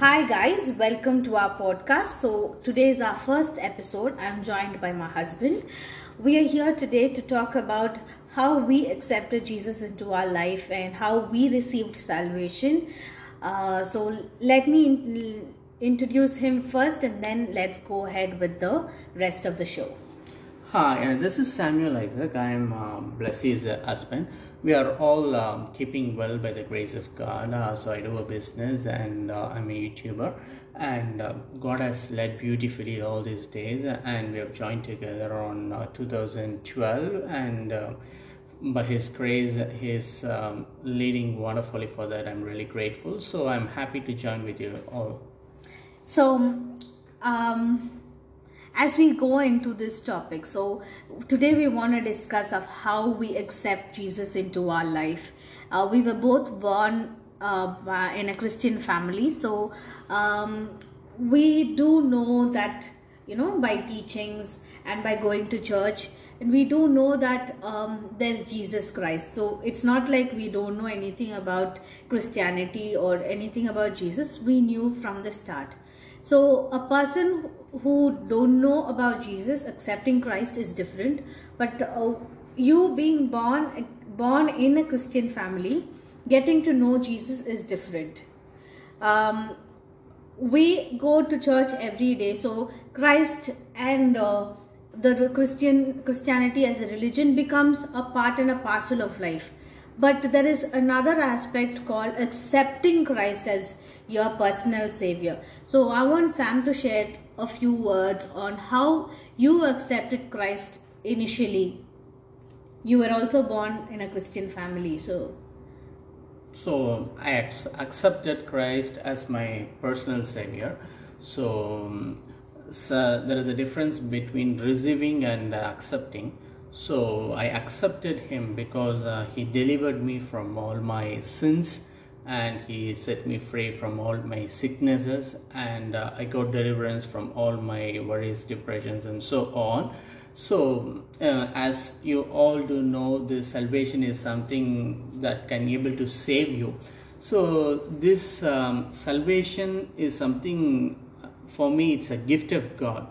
Hi, guys, welcome to our podcast. So, today is our first episode. I'm joined by my husband. We are here today to talk about how we accepted Jesus into our life and how we received salvation. Uh, so, let me in- introduce him first and then let's go ahead with the rest of the show. Hi, uh, this is Samuel Isaac. I am uh, Blessie's uh, husband. We are all um, keeping well by the grace of God. Uh, so I do a business and uh, I'm a YouTuber. And uh, God has led beautifully all these days. And we have joined together on uh, 2012. And by His grace, He is um, leading wonderfully for that. I'm really grateful. So I'm happy to join with you all. So, um, as we go into this topic, so today we want to discuss of how we accept Jesus into our life. Uh, we were both born uh, in a Christian family, so um, we do know that you know by teachings and by going to church and we do know that um, there's jesus christ. So it's not like we don't know anything about christianity or anything about jesus. We knew from the start so a person who don't know about jesus accepting christ is different. But uh, you being born born in a christian family getting to know jesus is different. Um, we go to church every day. So christ and uh, the christian christianity as a religion becomes a part and a parcel of life but there is another aspect called accepting christ as your personal savior so i want sam to share a few words on how you accepted christ initially you were also born in a christian family so So I accepted Christ as my personal savior. So, um, so there is a difference between receiving and accepting. So I accepted him because uh, he delivered me from all my sins and he set me free from all my sicknesses and uh, I got deliverance from all my worries, depressions and so on. So, uh, as you all do know, the salvation is something that can be able to save you. So, this um, salvation is something for me. It's a gift of God.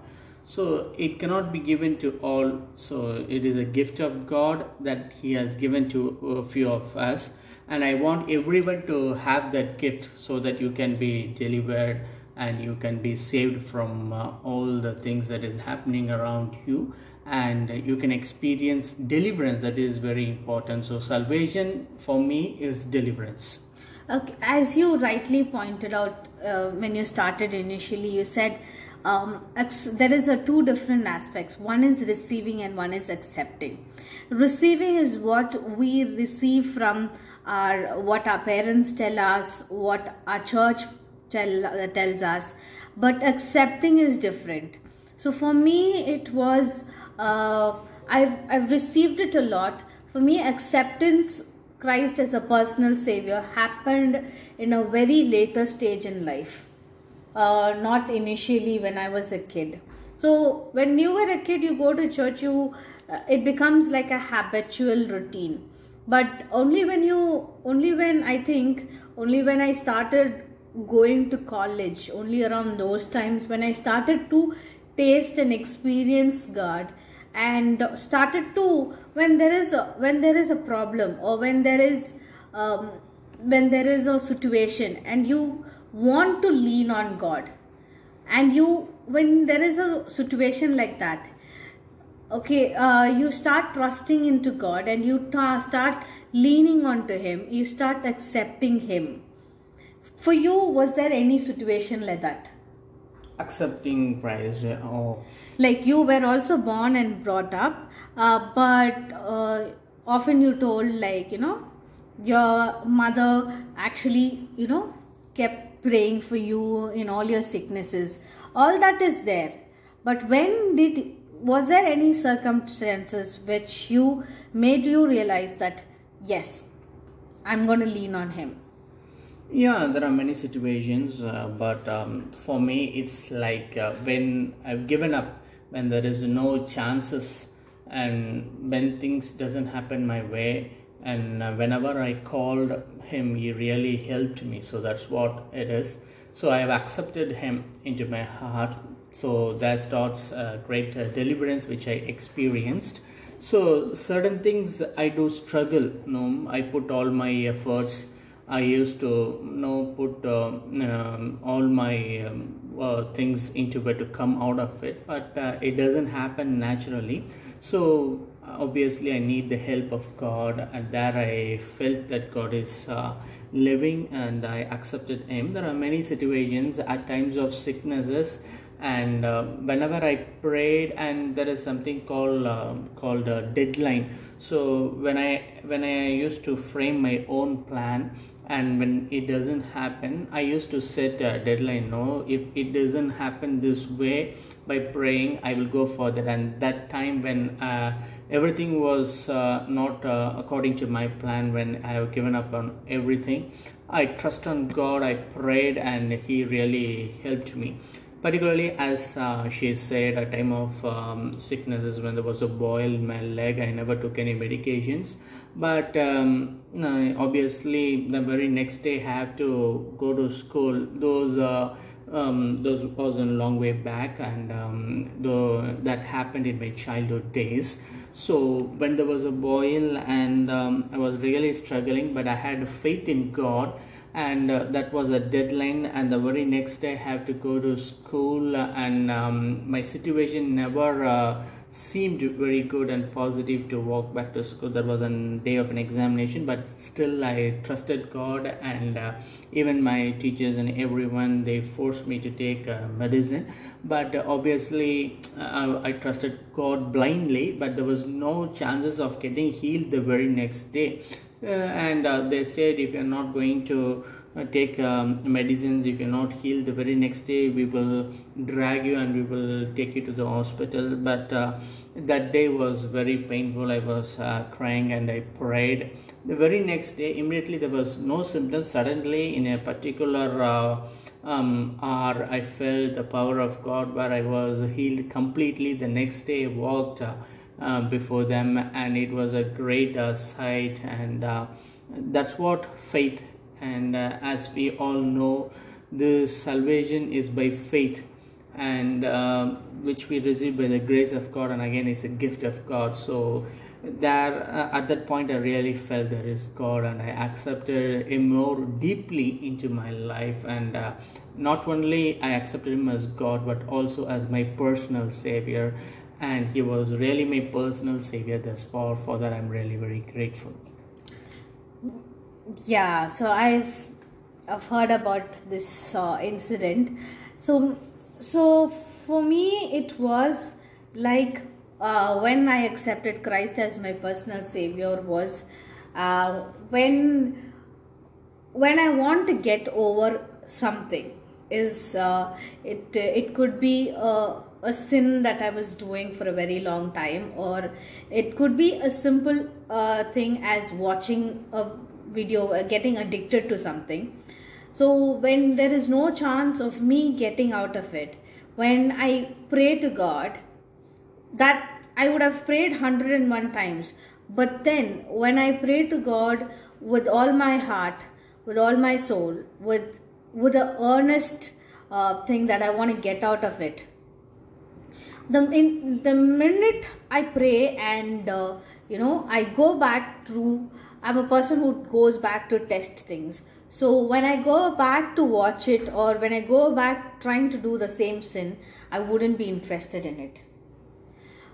So it cannot be given to all. So it is a gift of God that He has given to a few of us, and I want everyone to have that gift so that you can be delivered and you can be saved from uh, all the things that is happening around you. And you can experience deliverance that is very important. So salvation for me is deliverance. Okay, as you rightly pointed out uh, when you started initially, you said um, there is a two different aspects. One is receiving and one is accepting. Receiving is what we receive from our what our parents tell us, what our church tell uh, tells us, but accepting is different. So for me, it was uh, I've I've received it a lot. For me, acceptance Christ as a personal savior happened in a very later stage in life, uh, not initially when I was a kid. So when you were a kid, you go to church, you uh, it becomes like a habitual routine. But only when you, only when I think, only when I started going to college, only around those times when I started to taste and experience God and started to when there is a, when there is a problem or when there is um, when there is a situation and you want to lean on god. And you when there is a situation like that okay uh, you start trusting into god and you ta- start leaning onto him you start accepting him. For you was there any situation like that? Accepting Christ oh like you were also born and brought up uh, but uh, often you told like you know your mother actually you know kept praying for you in all your sicknesses. All that is there. But when did was there any circumstances which you made you realize that yes i'm going to lean on him? Yeah, there are many situations, uh, but um, for me, it's like uh, when I've given up, when there is no chances, and when things doesn't happen my way, and uh, whenever I called him, he really helped me. So that's what it is. So I have accepted Him into my heart. So that starts a great uh, deliverance which I experienced. So certain things I do struggle. You know, I put all my efforts. I used to you know put uh, um, all my um, uh, things into it to come out of it, but uh, it doesn't happen naturally. So obviously I need the help of God, and there I felt that God is uh, living, and I accepted Him. There are many situations at times of sicknesses and uh, whenever i prayed and there is something called uh, called a deadline so when i when i used to frame my own plan and when it doesn't happen i used to set a deadline no if it doesn't happen this way by praying i will go for that and that time when uh, everything was uh, not uh, according to my plan when i have given up on everything i trust on god i prayed and he really helped me. Particularly as uh, she said a time of um, sicknesses when there was a boil in my leg. I never took any medications. But um, obviously the very next day I have to go to school. Those uh, um, those was a long way back and um, the, that happened in my childhood days. So when there was a boil and um, i was really struggling but i had faith in god and uh, that was a deadline and the very next day i have to go to school and um, my situation never uh, seemed very good and positive to walk back to school. That was a day of an examination but still i trusted god and uh, even my teachers and everyone they forced me to take uh, medicine. But uh, obviously I trusted god blindly but there was no chances of getting healed the very next day. Uh, and uh, they said if you're not going to take um, medicines. If you're not healed the very next day we will drag you and we will take you to the hospital. But uh, that day was very painful. I was uh, crying and i prayed. The very next day immediately there was no symptoms. Suddenly in a particular uh, um, hour i felt the power of god where i was healed completely. The next day i walked uh, before them and it was a great uh, sight. And uh, that's what faith and uh, as we all know the salvation is by faith. And um, which we receive by the grace of god. And again it's a gift of god. So there uh, at that point i really felt there is god. And i accepted him more deeply into my life. And uh, not only i accepted him as god but also as my personal savior. And he was really my personal savior thus far. For that i'm really very grateful yeah so i've i've heard about this uh, incident. So so for me it was like uh, when i accepted christ as my personal savior was uh, when when i want to get over something is uh, it it could be a, a sin that I was doing for a very long time, or it could be a simple uh, thing as watching a video, uh, getting addicted to something. So when there is no chance of me getting out of it, when I pray to God, that I would have prayed 101 times. But then when I pray to God with all my heart, with all my soul, with with an earnest uh, thing that I want to get out of it. The in the minute I pray and uh, you know I go back through, I'm a person who goes back to test things. So when I go back to watch it or when I go back trying to do the same sin, I wouldn't be interested in it.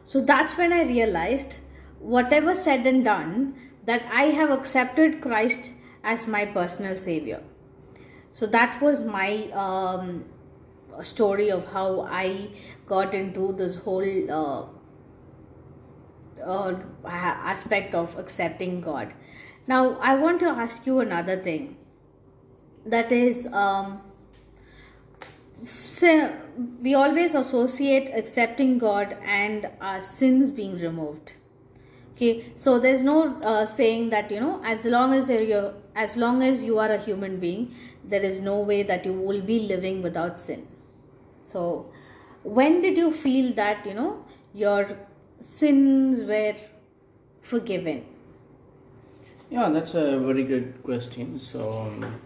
So that's when I realized, whatever said and done, that I have accepted Christ as my personal savior so that was my um, story of how i got into this whole uh, uh, aspect of accepting god now i want to ask you another thing. That is um, we always associate accepting god and our sins being removed. Okay so there's no uh, saying that you know as long as you're as long as you are a human being there is no way that you will be living without sin. So when did you feel that you know your sins were forgiven yeah that's a very good question so um,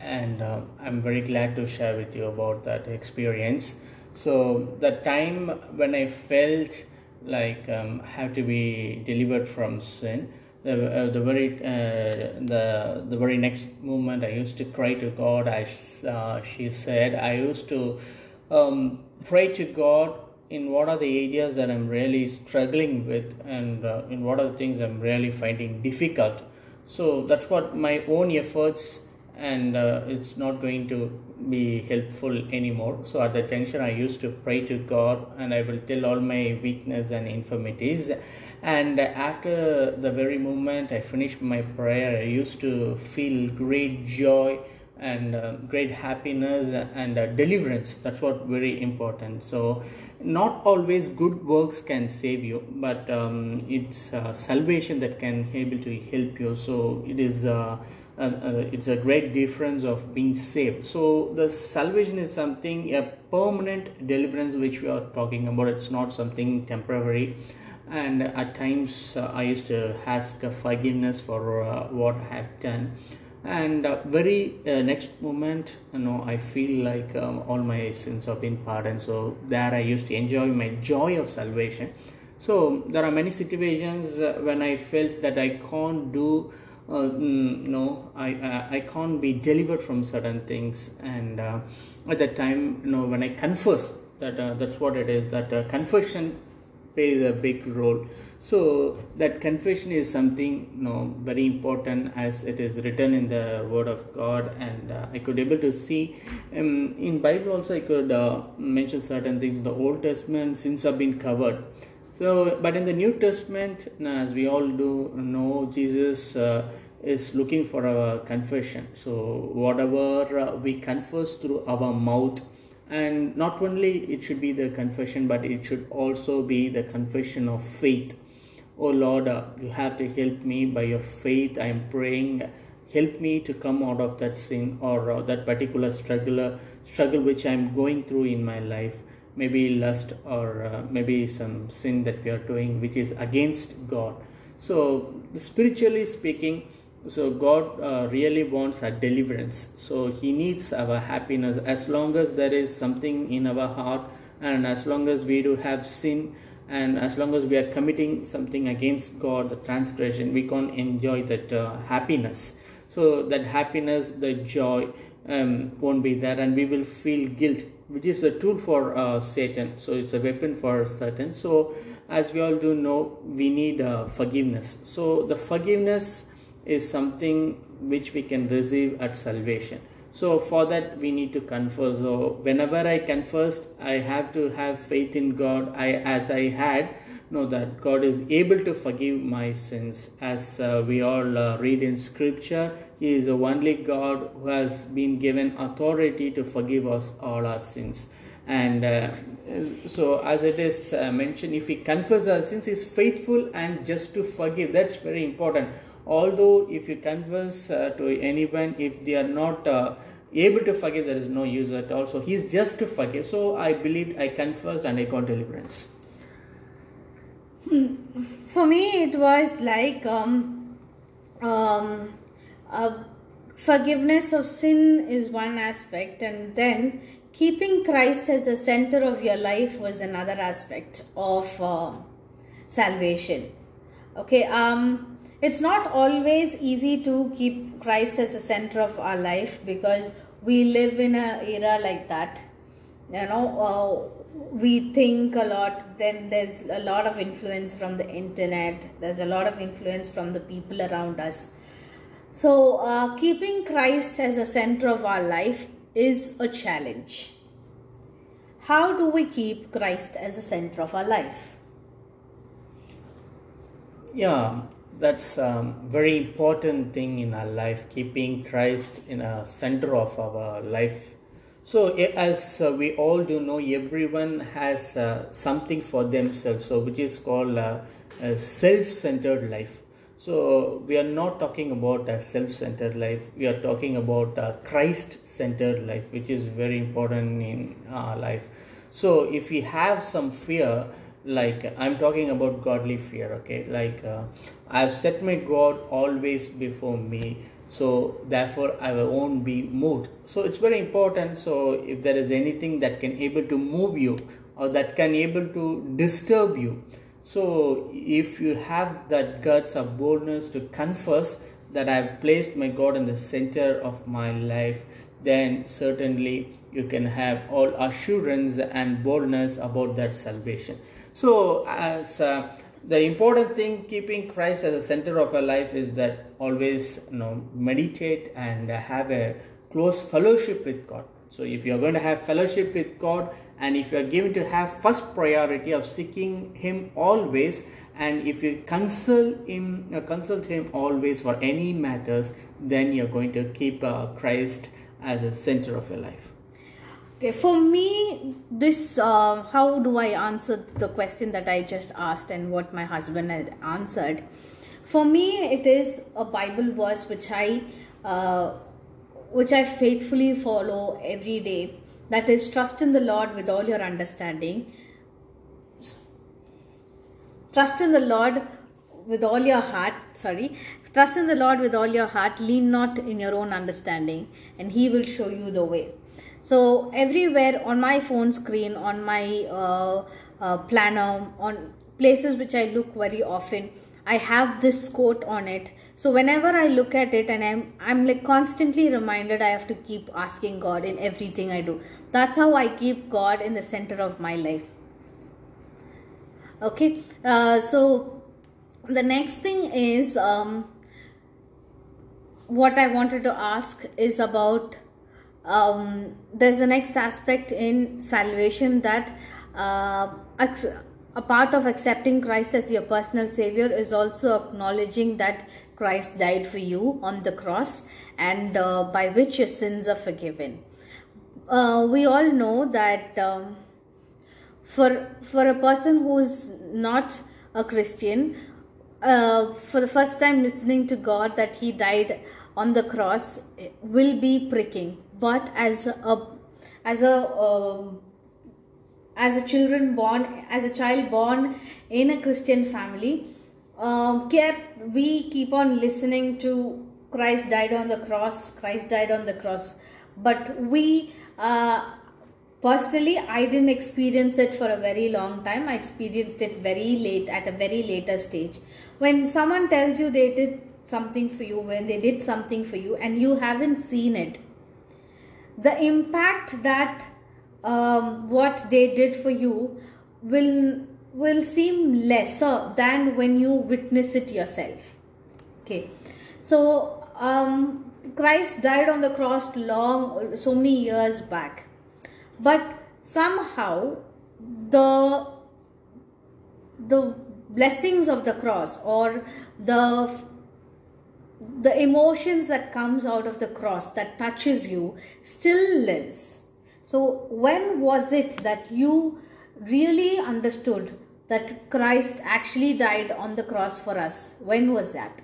and uh, I'm very glad to share with you about that experience. So, the time when I felt like um, have to be delivered from sin, the, uh, the very uh, the the very next moment I used to cry to God as uh, she said I used to um, pray to God in what are the areas that I'm really struggling with and uh, in what are the things I'm really finding difficult. So that's what my own efforts and uh, it's not going to be helpful anymore. So at the junction i used to pray to god and i will tell all my weakness and infirmities. And after the very moment i finished my prayer i used to feel great joy and uh, great happiness and uh, deliverance. That's what very important. So not always good works can save you but um, it's uh, salvation that can able to help you. So it is uh, uh, uh, it's a great difference of being saved. So the salvation is something a permanent deliverance which we are talking about. It's not something temporary. And at times i used to ask forgiveness for what i have done and uh, very uh, next moment you know i feel like um, all my sins have been pardoned. So there i used to enjoy my joy of salvation. So there are many situations uh, when i felt that i can't do uh, mm, no i i can't be delivered from certain things. And uh, at that time you know when i confess that that's what it is that confession plays a big role so that confession is something you know very important as it is written in the word of god and uh, i could able to see um, in bible also i could uh, mention certain things in the old testament sins have been covered. So but in the new testament as we all do know jesus uh, is looking for our confession. So whatever uh, we confess through our mouth and not only it should be the confession but it should also be the confession of faith oh lord uh, you have to help me by your faith i am praying. Help me to come out of that sin or uh, that particular struggle uh, struggle which i am going through in my life. Maybe lust or maybe some sin that we are doing which is against god. So spiritually speaking so god uh, really wants a deliverance. So he needs our happiness. As long as there is something in our heart and as long as we do have sin and as long as we are committing something against god the transgression we can't enjoy that uh, happiness. So that happiness the joy um, won't be there and we will feel guilt which is a tool for uh, satan. So it's a weapon for satan. So as we all do know we need uh, forgiveness. So the forgiveness is something which we can receive at salvation so for that we need to confess so whenever i confessed i have to have faith in god. I as i had know that god is able to forgive my sins. As uh, we all uh, read in scripture he is the only god who has been given authority to forgive us all our sins. And uh, so as it is uh, mentioned if we confess our sins he is faithful and just to forgive. That's very important although if you confess uh, to anyone if they are not uh, able to forgive there is no use at all. So he's just to forgive. So i believed i confessed and i got deliverance. Hmm. for me it was like um, um, uh, forgiveness of sin is one aspect and then keeping christ as the center of your life was another aspect of uh, salvation. Okay um it's not always easy to keep Christ as the center of our life because we live in an era like that. You know, uh, we think a lot, then there's a lot of influence from the internet, there's a lot of influence from the people around us. So, uh, keeping Christ as the center of our life is a challenge. How do we keep Christ as the center of our life? Yeah, that's a um, very important thing in our life keeping christ in a center of our life. So as uh, we all do know everyone has uh, something for themselves so which is called uh, a self-centered life. So we are not talking about a self-centered life. We are talking about a christ-centered life which is very important in our life. So if we have some fear like i'm talking about godly fear okay? Like uh, i've set my god always before me so therefore i won't be moved. So it's very important so if there is anything that can able to move you or that can able to disturb you. So if you have that guts or boldness to confess that i've placed my god in the center of my life then certainly you can have all assurance and boldness about that salvation so as uh, the important thing keeping christ as the center of our life is that always you know meditate and have a close fellowship with god. So if you are going to have fellowship with god and if you are given to have first priority of seeking him always and if you consult him consult him always for any matters then you're going to keep uh, christ as a center of your life Okay, for me, this uh, how do I answer the question that I just asked and what my husband had answered? For me, it is a Bible verse which I uh, which I faithfully follow every day. That is, trust in the Lord with all your understanding. Trust in the Lord with all your heart. Sorry, trust in the Lord with all your heart. Lean not in your own understanding, and He will show you the way so everywhere on my phone screen on my uh, uh, planner on places which i look very often i have this quote on it. So whenever i look at it and i'm i'm like constantly reminded i have to keep asking god in everything i do. That's how i keep god in the center of my life. Okay? Uh, so the next thing is um, what i wanted to ask is about um, there's a next aspect in salvation that uh, a part of accepting Christ as your personal savior is also acknowledging that Christ died for you on the cross and uh, by which your sins are forgiven. Uh, we all know that um, for for a person who's not a Christian, uh, for the first time listening to God that He died on the cross will be pricking but as a as a um, as a children born as a child born in a christian family um, kept we keep on listening to christ died on the cross christ died on the cross. But we uh, personally i didn't experience it for a very long time. I experienced it very late at a very later stage. When someone tells you they did something for you when they did something for you and you haven't seen it the impact that um, what they did for you will will seem lesser than when you witness it yourself. Okay. So um, christ died on the cross long so many years back. But somehow the the blessings of the cross or the the emotions that comes out of the cross that touches you still lives. So when was it that you really understood that christ actually died on the cross for us? When was that?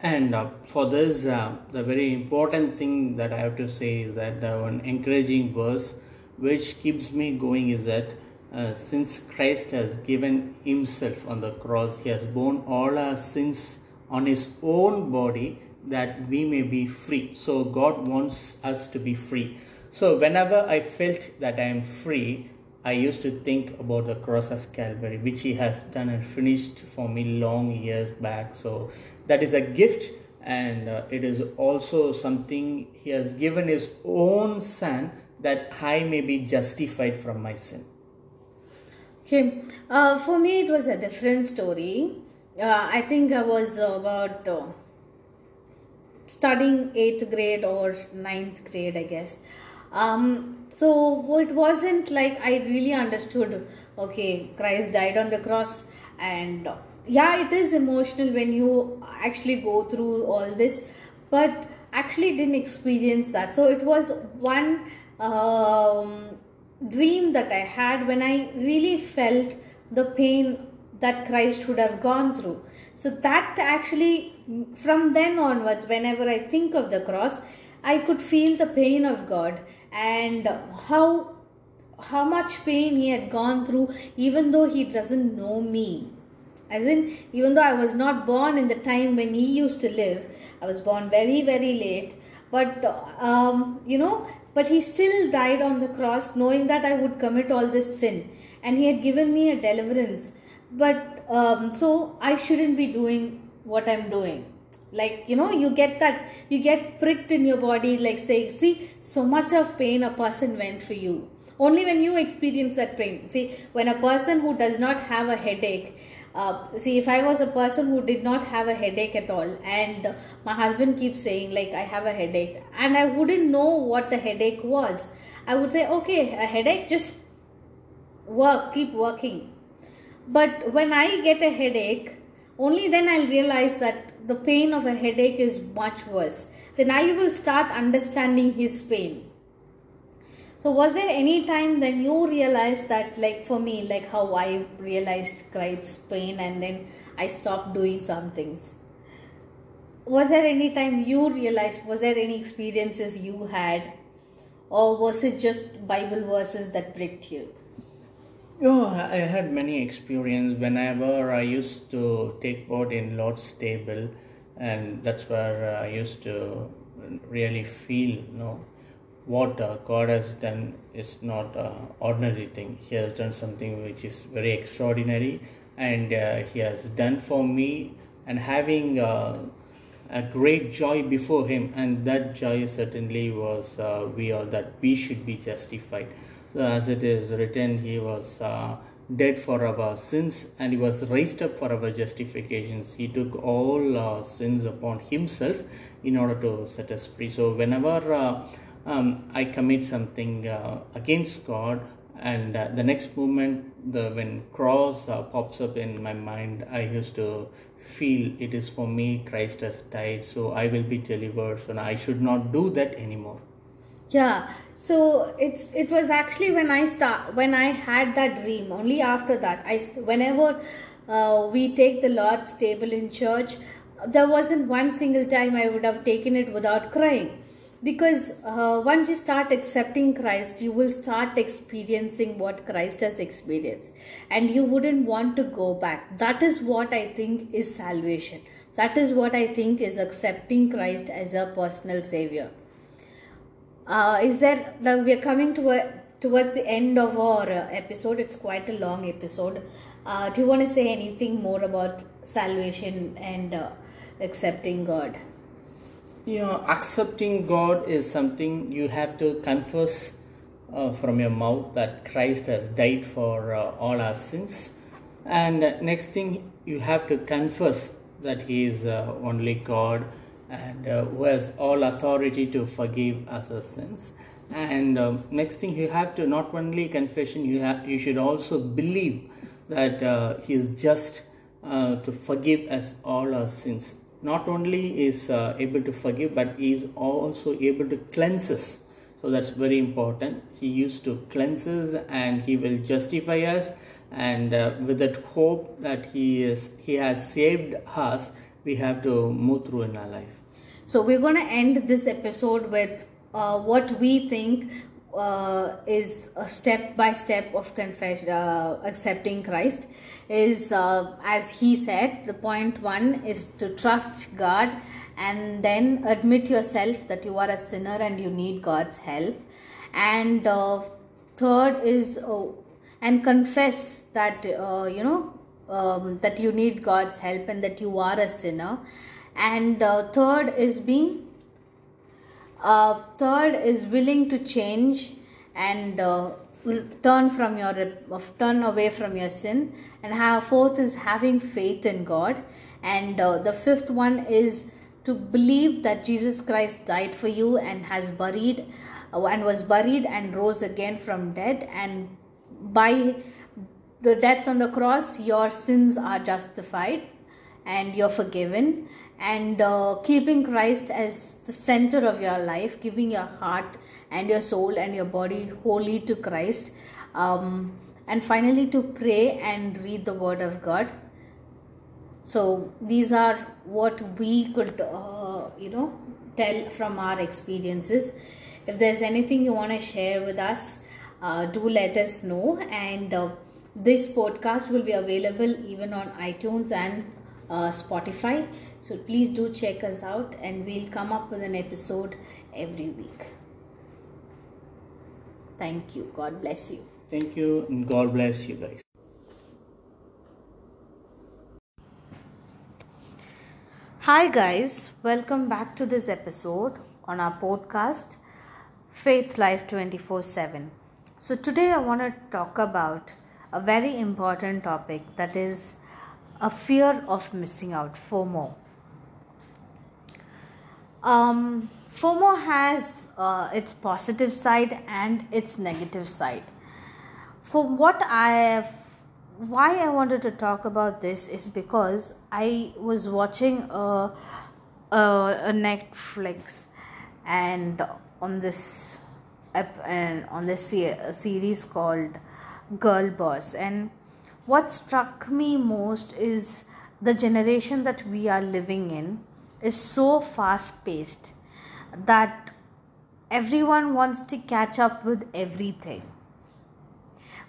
And uh, for this uh, the very important thing that i have to say is that the one encouraging verse which keeps me going is that uh, since christ has given himself on the cross he has borne all our sins on his own body that we may be free. So God wants us to be free. So whenever I felt that I am free, I used to think about the cross of Calvary, which he has done and finished for me long years back. So that is a gift, and uh, it is also something he has given his own son that I may be justified from my sin. Okay, uh, for me, it was a different story uh, I think I was about uh, studying eighth grade or ninth grade, I guess. Um, so it wasn't like I really understood. Okay, Christ died on the cross, and uh, yeah, it is emotional when you actually go through all this, but actually didn't experience that. So it was one um, dream that I had when I really felt the pain that Christ would have gone through. So that actually, from then onwards, whenever I think of the cross, I could feel the pain of God and how how much pain he had gone through, even though he doesn't know me. as in even though i was not born in the time when he used to live i was born very very late but um, you know but he still died on the cross knowing that i would commit all this sin and he had given me a deliverance but um, so i shouldn't be doing what i'm doing. Like you know you get that you get pricked in your body like say see so much of pain a person went for you. Only when you experience that pain. See when a person who does not have a headache uh, see if i was a person who did not have a headache at all and my husband keeps saying like i have a headache and i wouldn't know what the headache was i would say okay a headache just work keep working but when i get a headache only then i'll realize that the pain of a headache is much worse then i will start understanding his pain so was there any time then you realized that like for me like how I realized Christ's pain and then I stopped doing some things? Was there any time you realized was there any experiences you had or was it just Bible verses that pricked you? Oh, I had many experience whenever I used to take part in Lord's table, and that's where I used to really feel, you know, what uh, God has done is not an ordinary thing. He has done something which is very extraordinary, and uh, He has done for me, and having uh, a great joy before Him, and that joy certainly was uh, we that we should be justified. So, as it is written, He was uh, dead for our sins and he was raised up for our justifications he took all uh, sins upon himself in order to set us free so whenever uh, um, I commit something uh, against God, and uh, the next moment, the when cross uh, pops up in my mind, I used to feel it is for me. Christ has died, so I will be delivered. So I should not do that anymore. Yeah. So it's it was actually when I start when I had that dream. Only after that, I whenever uh, we take the Lord's table in church, there wasn't one single time I would have taken it without crying because uh, once you start accepting Christ, you will start experiencing what Christ has experienced, and you wouldn't want to go back. That is what I think is salvation. That is what I think is accepting Christ as a personal Savior. Uh, is there now we are coming to a, towards the end of our uh, episode? It's quite a long episode. Uh, do you want to say anything more about salvation and uh, accepting God? you know accepting god is something you have to confess uh, from your mouth that christ has died for uh, all our sins and next thing you have to confess that he is uh, only god and uh, who has all authority to forgive us our sins. And um, next thing you have to not only confession you have you should also believe that uh, he is just to forgive us all our sins. Not only is uh, able to forgive but He is also able to cleanse us. So that's very important. He used to cleanse us and he will justify us. And uh, with that hope that he is he has saved us we have to move through in our life so we're going to end this episode with uh, what we think uh, is a step by step of confession, uh, accepting Christ. Is uh, as he said, the point one is to trust God and then admit yourself that you are a sinner and you need God's help. And uh, third is uh, and confess that uh, you know um, that you need God's help and that you are a sinner. And third is being uh, third is willing to change and uh, turn from your turn away from your sin. And have, fourth is having faith in god. And uh, the fifth one is to believe that jesus christ died for you and has buried uh, and was buried and rose again from dead. And by the death on the cross your sins are justified and you're forgiven and uh, keeping Christ as the center of your life, giving your heart and your soul and your body wholly to Christ, um, and finally to pray and read the Word of God. So these are what we could, uh, you know, tell from our experiences. If there's anything you want to share with us, uh, do let us know and uh, This podcast will be available even on iTunes and uh, Spotify. So please do check us out, and we'll come up with an episode every week. Thank you. God bless you. Thank you and God bless you guys. Hi, guys, welcome back to this episode on our podcast Faith Life 24 7. So, today I want to talk about a very important topic that is a fear of missing out FOMO. Um, FOMO has uh, its positive side and its negative side. For what I have why I wanted to talk about this is because I was watching a, a, a Netflix and on this and on this series called Girl Boss and what struck me most is the generation that we are living in is so fast paced that everyone wants to catch up with everything.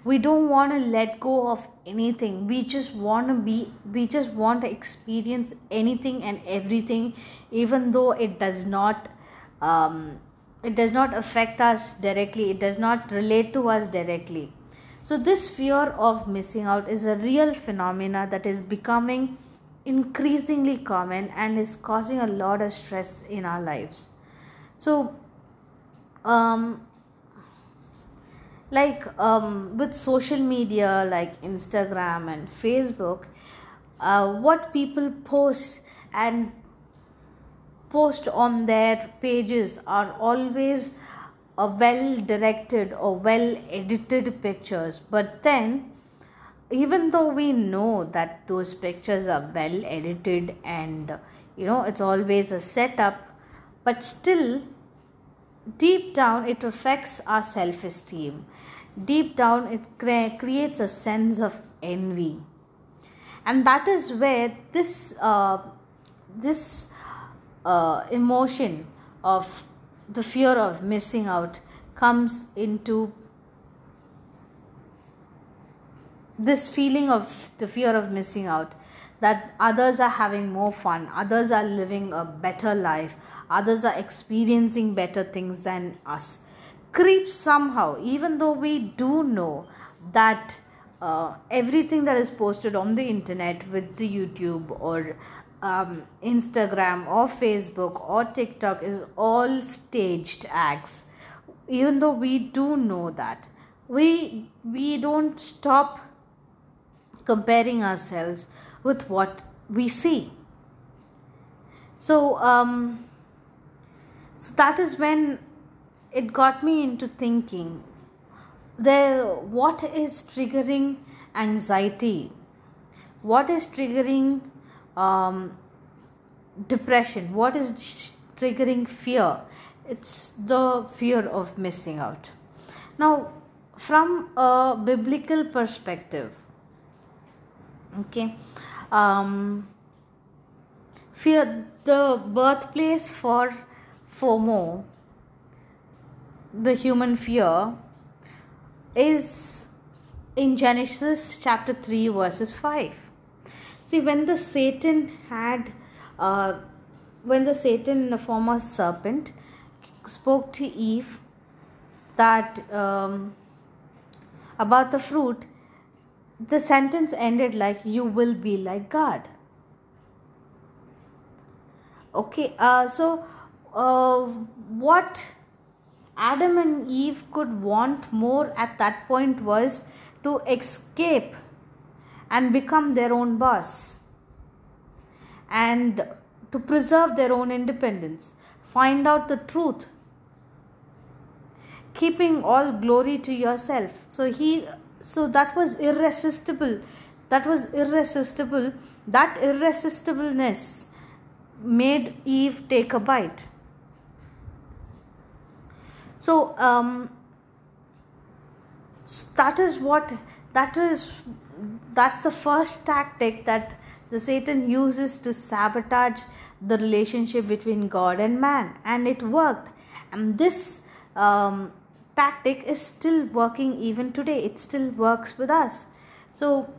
We don't want to let go of anything. We just want to be we just want to experience anything and everything even though it does not um, it does not affect us directly it does not relate to us directly. So this fear of missing out is a real phenomena that is becoming increasingly common and is causing a lot of stress in our lives. So um, like um, with social media like instagram and facebook uh, what people post and post on their pages are always a well directed or well edited pictures. But then even though we know that those pictures are well edited and you know it's always a setup but still deep down it affects our self esteem deep down it cre- creates a sense of envy. And that is where this uh, this uh, emotion of the fear of missing out comes into this feeling of the fear of missing out that others are having more fun others are living a better life others are experiencing better things than us creeps somehow, even though we do know that uh, everything that is posted on the internet with the YouTube or um, Instagram or Facebook or TikTok is all staged acts. Even though we do know that, we we don't stop comparing ourselves with what we see. So um, so that is when it got me into thinking there what is triggering anxiety? What is triggering um, depression? What is triggering fear? It's the fear of missing out. Now from a biblical perspective okay um, fear the birthplace for fomo the human fear is in Genesis chapter 3, verses 5. See, when the Satan had, uh, when the Satan the form of serpent spoke to Eve that um, about the fruit, the sentence ended like, You will be like God. Okay, uh, so uh, what Adam and Eve could want more at that point was to escape and become their own boss and to preserve their own independence, find out the truth, keeping all glory to yourself. So he so that was irresistible. That was irresistible. That irresistibleness made Eve take a bite. So um, that is what that is that's the first tactic that the Satan uses to sabotage the relationship between God and man, and it worked. And this um, tactic is still working even today. It still works with us. So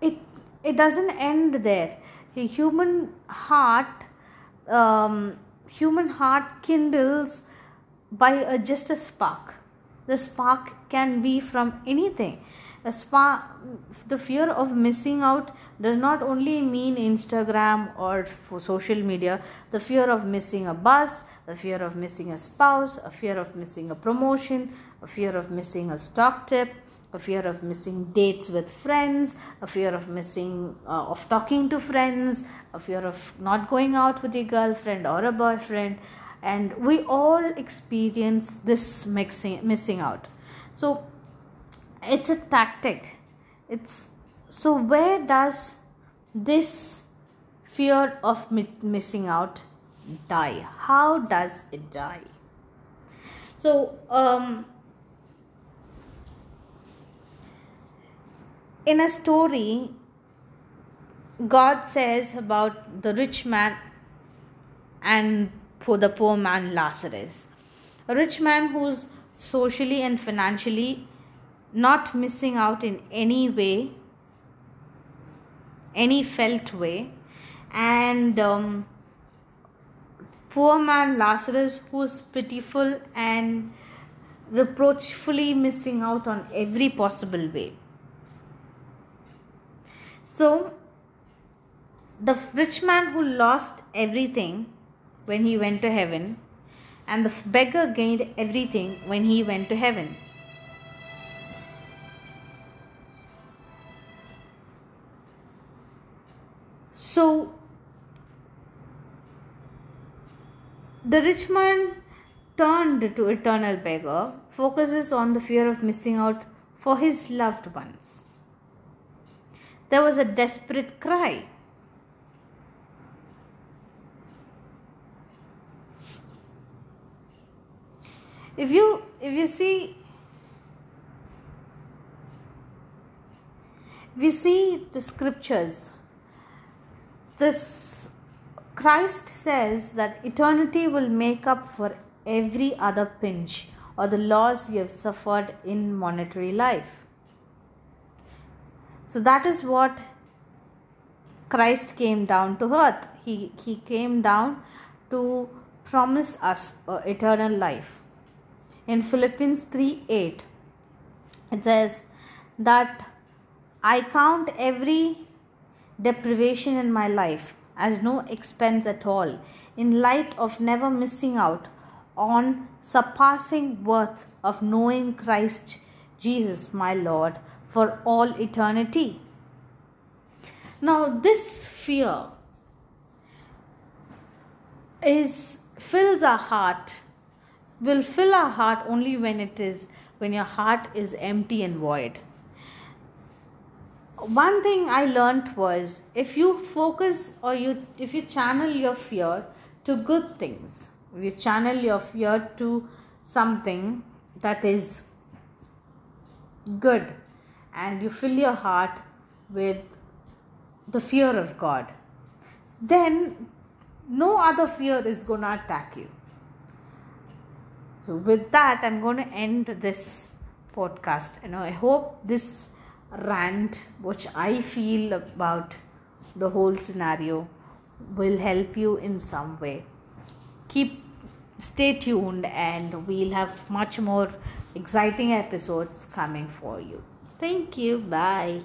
it it doesn't end there. A human heart, um, human heart kindles by a, just a spark. The spark can be from anything. A spark, the fear of missing out does not only mean Instagram or social media. The fear of missing a bus, the fear of missing a spouse, a fear of missing a promotion, a fear of missing a stock tip, a fear of missing dates with friends, a fear of missing uh, of talking to friends, a fear of not going out with a girlfriend or a boyfriend, and we all experience this mixing missing out. So it's a tactic. It's so where does this fear of missing out die? How does it die? So um in a story, God says about the rich man and for the poor man Lazarus. A rich man who's socially and financially not missing out in any way, any felt way, and um, poor man Lazarus who's pitiful and reproachfully missing out on every possible way. So, the rich man who lost everything when he went to heaven, and the beggar gained everything when he went to heaven. So, the rich man turned to eternal beggar, focuses on the fear of missing out for his loved ones. There was a desperate cry. If you if you see you see the scriptures, this Christ says that eternity will make up for every other pinch or the loss you have suffered in monetary life. So that is what Christ came down to earth. He, he came down to promise us eternal life. In Philippians 3 8, it says that I count every deprivation in my life as no expense at all, in light of never missing out on surpassing worth of knowing Christ Jesus my Lord for all eternity. Now, this fear is fills our heart, will fill our heart only when it is when your heart is empty and void. One thing I learnt was if you focus or you if you channel your fear to good things, if you channel your fear to something that is good and you fill your heart with the fear of God, then no other fear is going to attack you. So, with that, I'm going to end this podcast. And I hope this rant, which I feel about the whole scenario, will help you in some way. Keep stay tuned, and we'll have much more exciting episodes coming for you. Thank you. Bye.